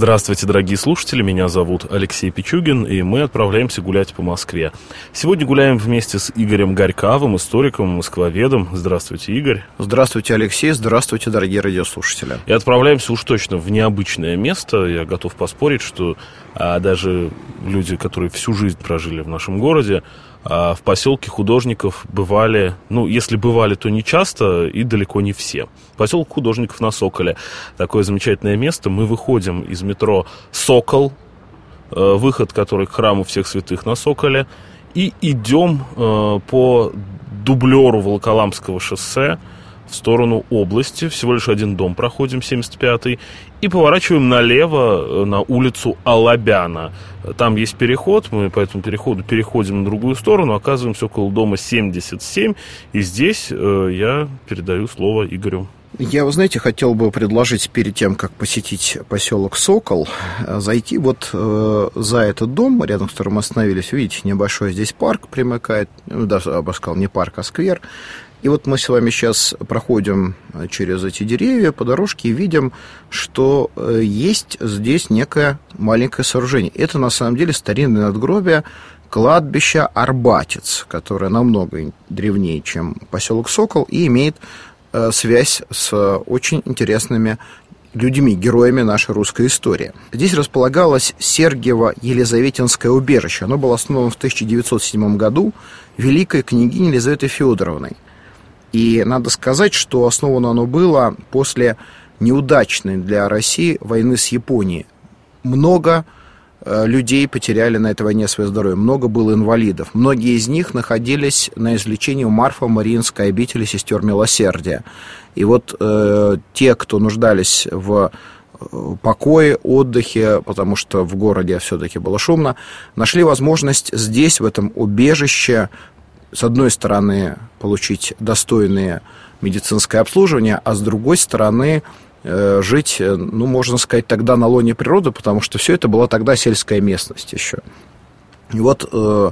Здравствуйте, дорогие слушатели, меня зовут Алексей Пичугин, и мы отправляемся гулять по Москве. Сегодня гуляем вместе с Игорем Горьковым, историком, москвоведом. Здравствуйте, Игорь. Здравствуйте, Алексей. Здравствуйте, дорогие радиослушатели. И отправляемся уж точно в необычное место. Я готов поспорить, что а, даже люди, которые всю жизнь прожили в нашем городе, в поселке художников бывали, ну, если бывали, то не часто и далеко не все. Поселок художников на Соколе. Такое замечательное место. Мы выходим из метро «Сокол», э, выход который к храму всех святых на Соколе, и идем э, по дублеру Волоколамского шоссе, в сторону области. Всего лишь один дом проходим, 75-й. И поворачиваем налево э, на улицу Алабяна. Там есть переход, мы по этому переходу переходим на другую сторону, оказываемся около дома 77. И здесь э, я передаю слово Игорю. Я, вы знаете, хотел бы предложить перед тем, как посетить поселок Сокол, э, зайти вот э, за этот дом, рядом с которым остановились. Видите, небольшой здесь парк примыкает, ну, даже, я бы сказал, не парк, а сквер. И вот мы с вами сейчас проходим через эти деревья по дорожке и видим, что э, есть здесь некое маленькое сооружение. Это на самом деле старинное надгробие кладбища Арбатец, которое намного древнее, чем поселок Сокол, и имеет э, связь с очень интересными людьми, героями нашей русской истории. Здесь располагалось Сергиево-Елизаветинское убежище. Оно было основано в 1907 году великой княгиней Елизаветой Федоровной – и надо сказать, что основано оно было после неудачной для России войны с Японией. Много э, людей потеряли на этой войне свое здоровье, много было инвалидов. Многие из них находились на излечении у Марфа Мариинской обители сестер милосердия. И вот э, те, кто нуждались в э, покое, отдыхе, потому что в городе все-таки было шумно, нашли возможность здесь, в этом убежище, с одной стороны, получить достойное медицинское обслуживание, а с другой стороны, э, жить, э, ну, можно сказать, тогда на лоне природы, потому что все это была тогда сельская местность еще. И вот э,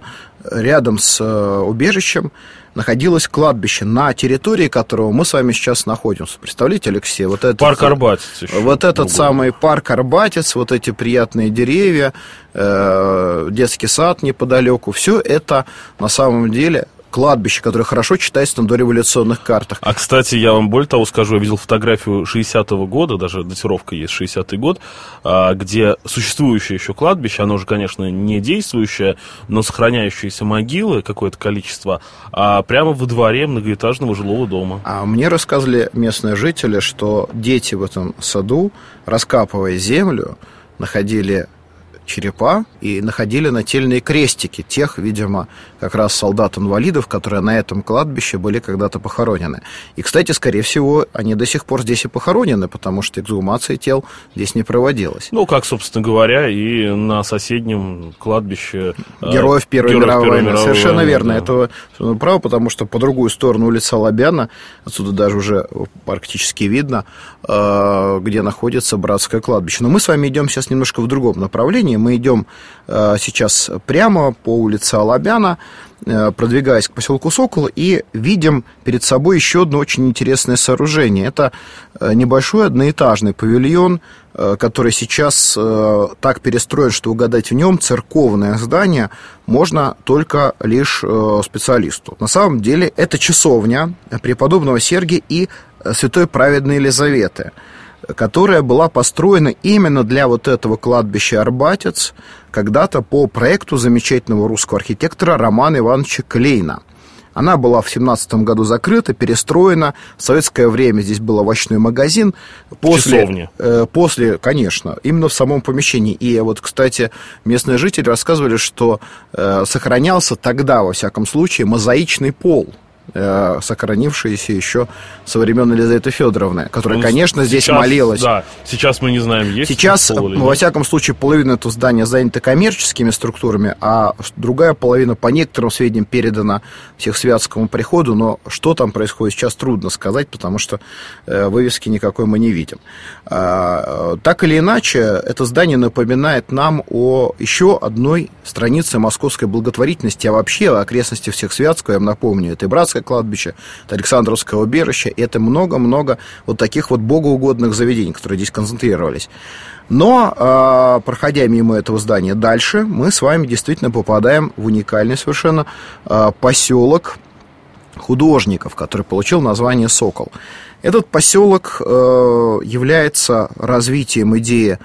рядом с убежищем находилось кладбище, на территории которого мы с вами сейчас находимся. Представляете, Алексей, вот этот... Парк Арбатец. Еще вот этот другой. самый парк Арбатец, вот эти приятные деревья, э, детский сад неподалеку, все это на самом деле кладбище, которое хорошо читается на дореволюционных картах. А, кстати, я вам более того скажу, я видел фотографию 60-го года, даже датировка есть 60-й год, а, где существующее еще кладбище, оно уже, конечно, не действующее, но сохраняющиеся могилы, какое-то количество, а прямо во дворе многоэтажного жилого дома. А мне рассказывали местные жители, что дети в этом саду, раскапывая землю, находили черепа и находили нательные крестики тех, видимо, как раз солдат-инвалидов, которые на этом кладбище были когда-то похоронены. И, кстати, скорее всего, они до сих пор здесь и похоронены, потому что эксгумация тел здесь не проводилась. Ну, как, собственно говоря, и на соседнем кладбище... Э, Героев Первой Героев мировой войны. Совершенно войны, верно. Да. Это право, потому что по другую сторону улицы Лобяна, отсюда даже уже практически видно, э, где находится братское кладбище. Но мы с вами идем сейчас немножко в другом направлении мы идем э, сейчас прямо по улице Алабяна, э, продвигаясь к поселку Сокол, и видим перед собой еще одно очень интересное сооружение. Это э, небольшой одноэтажный павильон, который сейчас так перестроен, что угадать в нем церковное здание можно только лишь специалисту. На самом деле это часовня преподобного Сергия и святой праведной Елизаветы – которая была построена именно для вот этого кладбища Арбатец, когда-то по проекту замечательного русского архитектора Романа Ивановича Клейна. Она была в 17 году закрыта, перестроена. В советское время здесь был овощной магазин. После, э, после, конечно, именно в самом помещении. И вот, кстати, местные жители рассказывали, что э, сохранялся тогда, во всяком случае, мозаичный пол э, сохранившиеся еще со времен Елизаветы Федоровны, которая, ну, конечно, здесь сейчас, молилась. Да, сейчас мы не знаем, есть Сейчас, во всяком случае, половина этого здания занята коммерческими структурами, а другая половина, по некоторым сведениям, передана Всехсвятскому приходу, но что там происходит сейчас, трудно сказать, потому что э, вывески никакой мы не видим. А, так или иначе, это здание напоминает нам о еще одной странице московской благотворительности, а вообще о окрестности Всехсвятского, я вам напомню, это и Братское кладбище, это Александровское убежище, это много-много вот таких вот богоугодных заведений, которые здесь концентрировались. Но, а, проходя мимо этого здания дальше, мы с вами действительно попадаем в уникальный совершенно а, поселок художников, который получил название «Сокол». Этот поселок э, является развитием идеи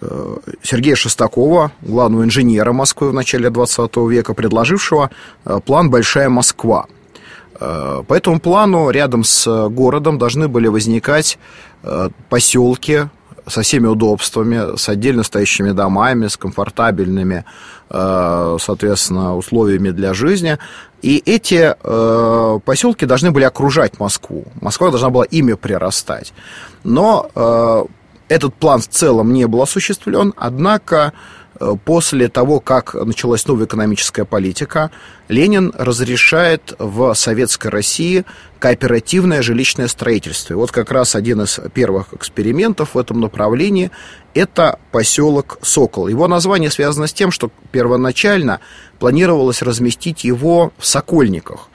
э, Сергея Шестакова, главного инженера Москвы в начале 20 века, предложившего э, план «Большая Москва». По этому плану рядом с городом должны были возникать поселки со всеми удобствами, с отдельно стоящими домами, с комфортабельными, соответственно, условиями для жизни. И эти э, поселки должны были окружать Москву. Москва должна была ими прирастать. Но э, этот план в целом не был осуществлен, однако Э, после того, как началась новая экономическая политика, Ленин разрешает в Советской России кооперативное жилищное строительство. И вот как раз один из первых экспериментов в этом направлении – это поселок Сокол. Его название связано с тем, что первоначально планировалось разместить его в Сокольниках.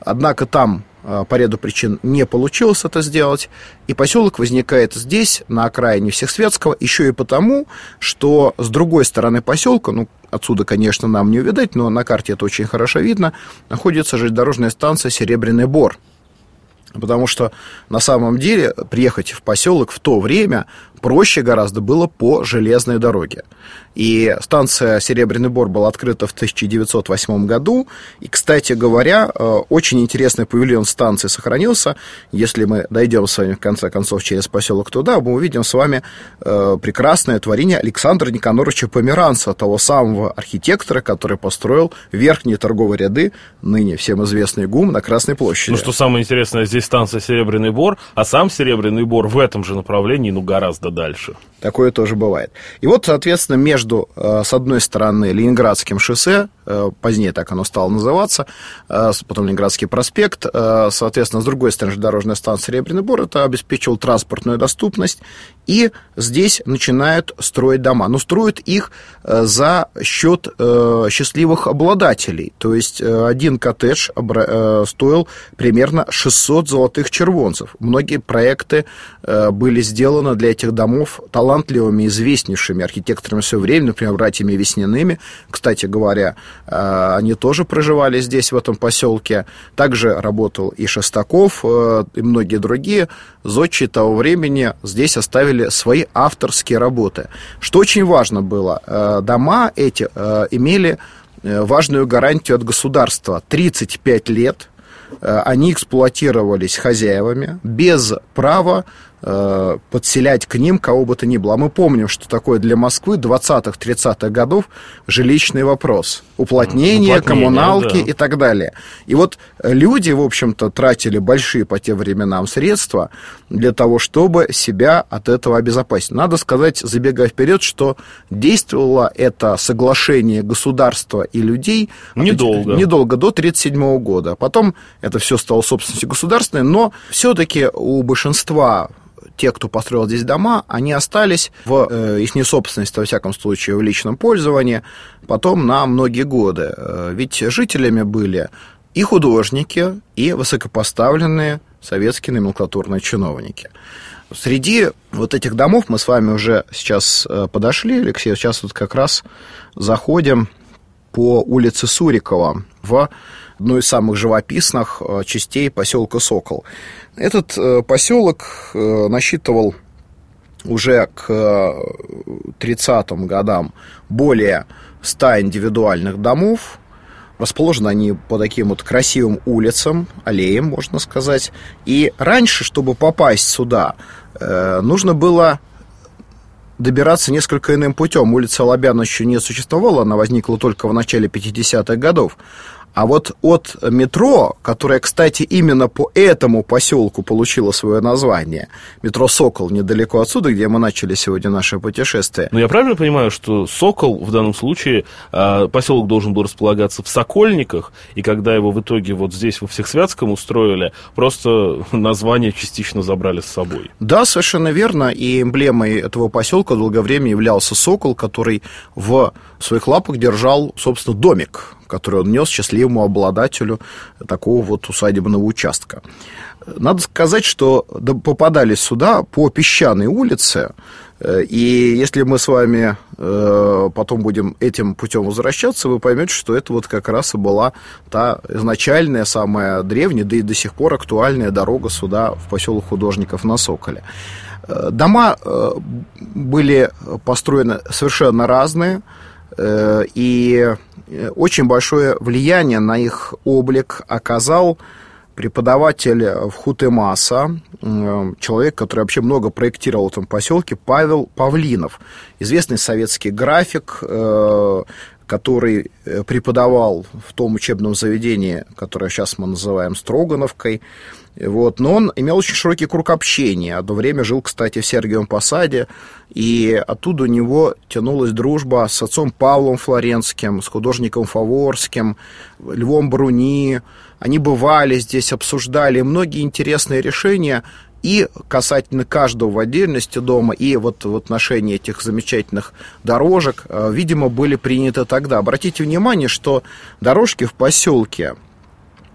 Однако там Э, по ряду причин не получилось это сделать. И поселок возникает здесь, на окраине Всехсветского, еще и потому, что с другой стороны поселка, ну, отсюда, конечно, нам не увидать, но на карте это очень хорошо видно, находится железнодорожная станция «Серебряный Бор». Потому что на самом деле приехать в поселок в то время проще гораздо было по железной дороге. И станция «Серебряный Бор» была открыта в 1908 году. И, кстати говоря, э, очень интересный павильон станции сохранился. Если мы дойдем с вами, в конце концов, через поселок туда, мы увидим с вами э, прекрасное творение Александра Никаноровича Померанца, того самого архитектора, который построил верхние торговые ряды, ныне всем известный ГУМ, на Красной площади. Ну, что самое интересное, здесь станция «Серебряный Бор», а сам «Серебряный Бор» в этом же направлении, ну, гораздо дальше. Такое тоже бывает. И вот, соответственно, между, э, с одной стороны, Ленинградским шоссе, э, позднее так оно стало называться, э, потом Ленинградский проспект, соответственно, с другой стороны, дорожная станция Серебряный Бор, это обеспечивал транспортную доступность, и здесь начинают строить дома. Но строят их за счет счастливых обладателей. То есть один коттедж стоил примерно 600 золотых червонцев. Многие проекты были сделаны для этих домов талантливыми, известнейшими архитекторами в свое время, например, братьями Весняными. Кстати говоря, э, они тоже проживали здесь, в этом поселке. Также работал и Шестаков, э, и многие другие. Зодчие того времени здесь оставили свои авторские работы. Что очень важно было, э, дома эти имели важную гарантию от государства. 35 лет они эксплуатировались хозяевами без права Э, подселять к ним кого бы то ни было. А мы помним, что такое для Москвы 20-30-х годов жилищный вопрос. Уплотнение, Уплотнение коммуналки да. и так далее. И вот люди, в общем-то, тратили большие по тем временам средства для того, чтобы себя от этого обезопасить. Надо сказать, забегая вперед, что действовало это соглашение государства и людей недолго, недолго до 1937 года. Потом это все стало собственностью государственной, но все-таки у большинства те, кто построил здесь дома, они остались в э, их несобственности, во всяком случае, в личном пользовании, потом на многие годы. Э, ведь жителями были и художники, и высокопоставленные советские номенклатурные чиновники. Среди вот этих домов мы с вами уже сейчас э, подошли, Алексей, сейчас вот как раз заходим по улице Сурикова в одну из самых живописных э, частей поселка Сокол. Этот э, поселок э, насчитывал уже к 30-м годам более 100 индивидуальных домов. Расположены они по таким вот красивым улицам, аллеям, можно сказать. И раньше, чтобы попасть сюда, нужно было добираться несколько иным путем. Улица Лобяна еще не существовала, она возникла только в начале 50-х годов. А вот от метро, которое, кстати, именно по этому поселку получило свое название, метро «Сокол» недалеко отсюда, где мы начали сегодня наше путешествие. Но я правильно понимаю, что «Сокол» в данном случае, а, поселок должен был располагаться в Сокольниках, и когда его в итоге вот здесь во Всехсвятском устроили, просто название частично забрали с собой? Да, совершенно верно, и эмблемой этого поселка долгое время являлся «Сокол», который в своих лапах держал, собственно, домик, который он нес счастливому обладателю такого вот усадебного участка. Надо сказать, что попадались сюда по песчаной улице, э, и если мы с вами э, потом будем этим путем возвращаться, вы поймете, что это вот как раз и была та изначальная, самая древняя, да и до сих пор актуальная дорога сюда, в поселок художников на Соколе. Э, дома были построены совершенно разные, и Э, очень большое влияние на их облик оказал преподаватель в Хутемаса, э, человек, который вообще много проектировал в этом поселке, Павел Павлинов, известный советский график, э, который преподавал в том учебном заведении, которое сейчас мы называем Строгановкой. Вот. Но он имел очень широкий круг общения. Одно время жил, кстати, в Сергиевом Посаде, и оттуда у него тянулась дружба с отцом Павлом Флоренским, с художником Фаворским, Львом Бруни. Они бывали здесь, обсуждали многие интересные решения, и касательно каждого в отдельности дома, и вот в отношении этих замечательных дорожек, э, видимо, были приняты тогда. Обратите внимание, что дорожки в поселке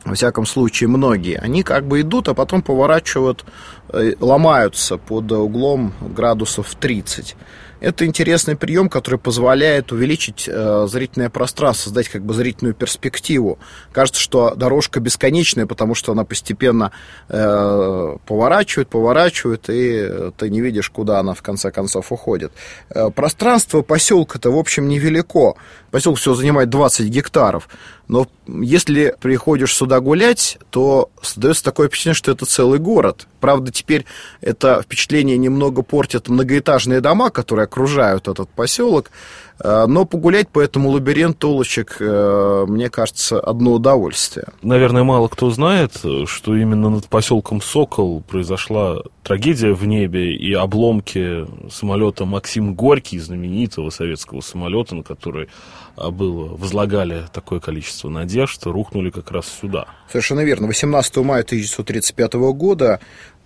во всяком случае многие, они как бы идут, а потом поворачивают, э, ломаются под углом градусов 30. Это интересный прием, который позволяет увеличить э, зрительное пространство, создать как бы зрительную перспективу. Кажется, что дорожка бесконечная, потому что она постепенно э, поворачивает, поворачивает, и ты не видишь, куда она в конце концов уходит. Э, пространство поселка-то, в общем, невелико. Поселок всего занимает 20 гектаров. Но если приходишь сюда гулять, то создается такое впечатление, что это целый город. Правда, теперь это впечатление немного портят многоэтажные дома, которые окружают этот поселок. Э, но погулять по этому лабиринту улочек, э, мне кажется, одно удовольствие. Наверное, мало кто знает, что именно над поселком Сокол произошла трагедия в небе и обломки самолета Максим Горький, знаменитого советского самолета, на который а, было, возлагали такое количество надежд, рухнули как раз сюда. Совершенно верно. 18 мая 1935 года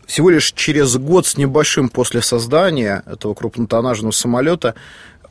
всего лишь через год с небольшим после создания этого крупнотоннажного самолета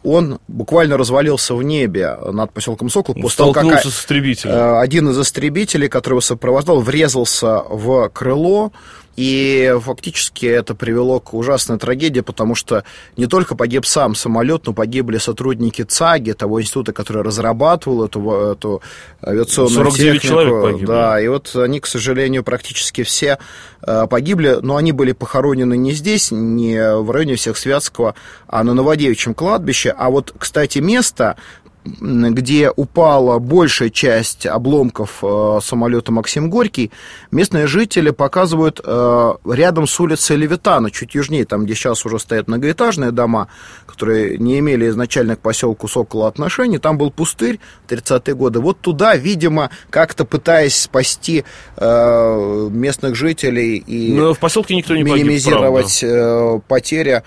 он буквально развалился в небе над поселком Сокол. После того, как с истребителем. Э, один из истребителей, который его сопровождал, врезался в крыло, и фактически это привело к ужасной трагедии, потому что не только погиб сам самолет, но погибли сотрудники ЦАГИ, того института, который разрабатывал эту, эту авиационную 49 технику. человек погибли. Да, и вот они, к сожалению, практически все э, погибли, но они были похоронены не здесь, не в районе всех Святского, а на Новодевичьем кладбище. А вот, кстати, место где упала большая часть обломков э, самолета Максим Горький, местные жители показывают э, рядом с улицей Левитана, чуть южнее, там, где сейчас уже стоят многоэтажные дома, которые не имели изначально к поселку Сокола отношений, там был пустырь 30-е годы. Вот туда, видимо, как-то пытаясь спасти э, местных жителей и Но в поселке никто не минимизировать погиб, потери,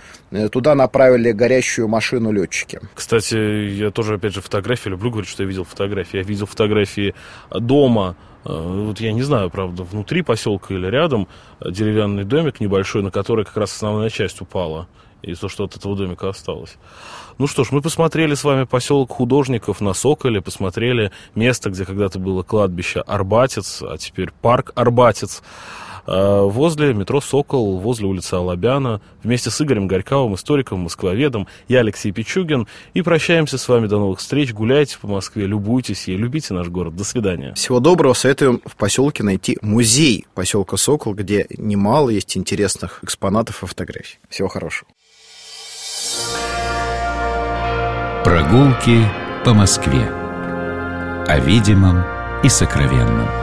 туда направили горящую машину летчики. Кстати, я тоже, опять же, фотографии, люблю говорить, что я видел фотографии. Я видел фотографии дома, э, вот я не знаю, правда, внутри поселка или рядом, э, деревянный домик небольшой, на который как раз основная часть упала. И то, что от этого домика осталось. Ну что ж, мы посмотрели с вами поселок художников на Соколе, посмотрели место, где когда-то было кладбище Арбатец, а теперь парк Арбатец. Э, возле метро «Сокол», возле улицы Алабяна, вместе с Игорем Горьковым, историком, москвоведом. Я Алексей Пичугин. И прощаемся с вами. До новых встреч. Гуляйте по Москве, любуйтесь ей, любите наш город. До свидания. Всего доброго. Советуем в поселке найти музей поселка Сокол, где немало есть интересных экспонатов и фотографий. Всего хорошего. Прогулки по Москве. О видимом и сокровенном.